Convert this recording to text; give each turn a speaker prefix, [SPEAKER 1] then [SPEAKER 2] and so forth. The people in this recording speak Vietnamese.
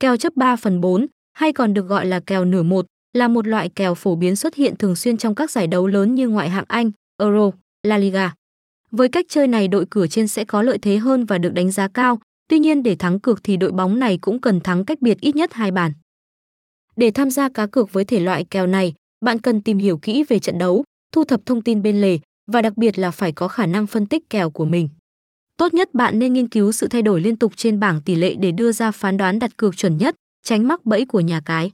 [SPEAKER 1] Kèo chấp 3 phần 4, hay còn được gọi là kèo nửa một, là một loại kèo phổ biến xuất hiện thường xuyên trong các giải đấu lớn như ngoại hạng Anh, Euro, La Liga. Với cách chơi này đội cửa trên sẽ có lợi thế hơn và được đánh giá cao, tuy nhiên để thắng cược thì đội bóng này cũng cần thắng cách biệt ít nhất hai bàn. Để tham gia cá cược với thể loại kèo này, bạn cần tìm hiểu kỹ về trận đấu, thu thập thông tin bên lề và đặc biệt là phải có khả năng phân tích kèo của mình. Tốt nhất bạn nên nghiên cứu sự thay đổi liên tục trên bảng tỷ lệ để đưa ra phán đoán đặt cược chuẩn nhất, tránh mắc bẫy của nhà cái.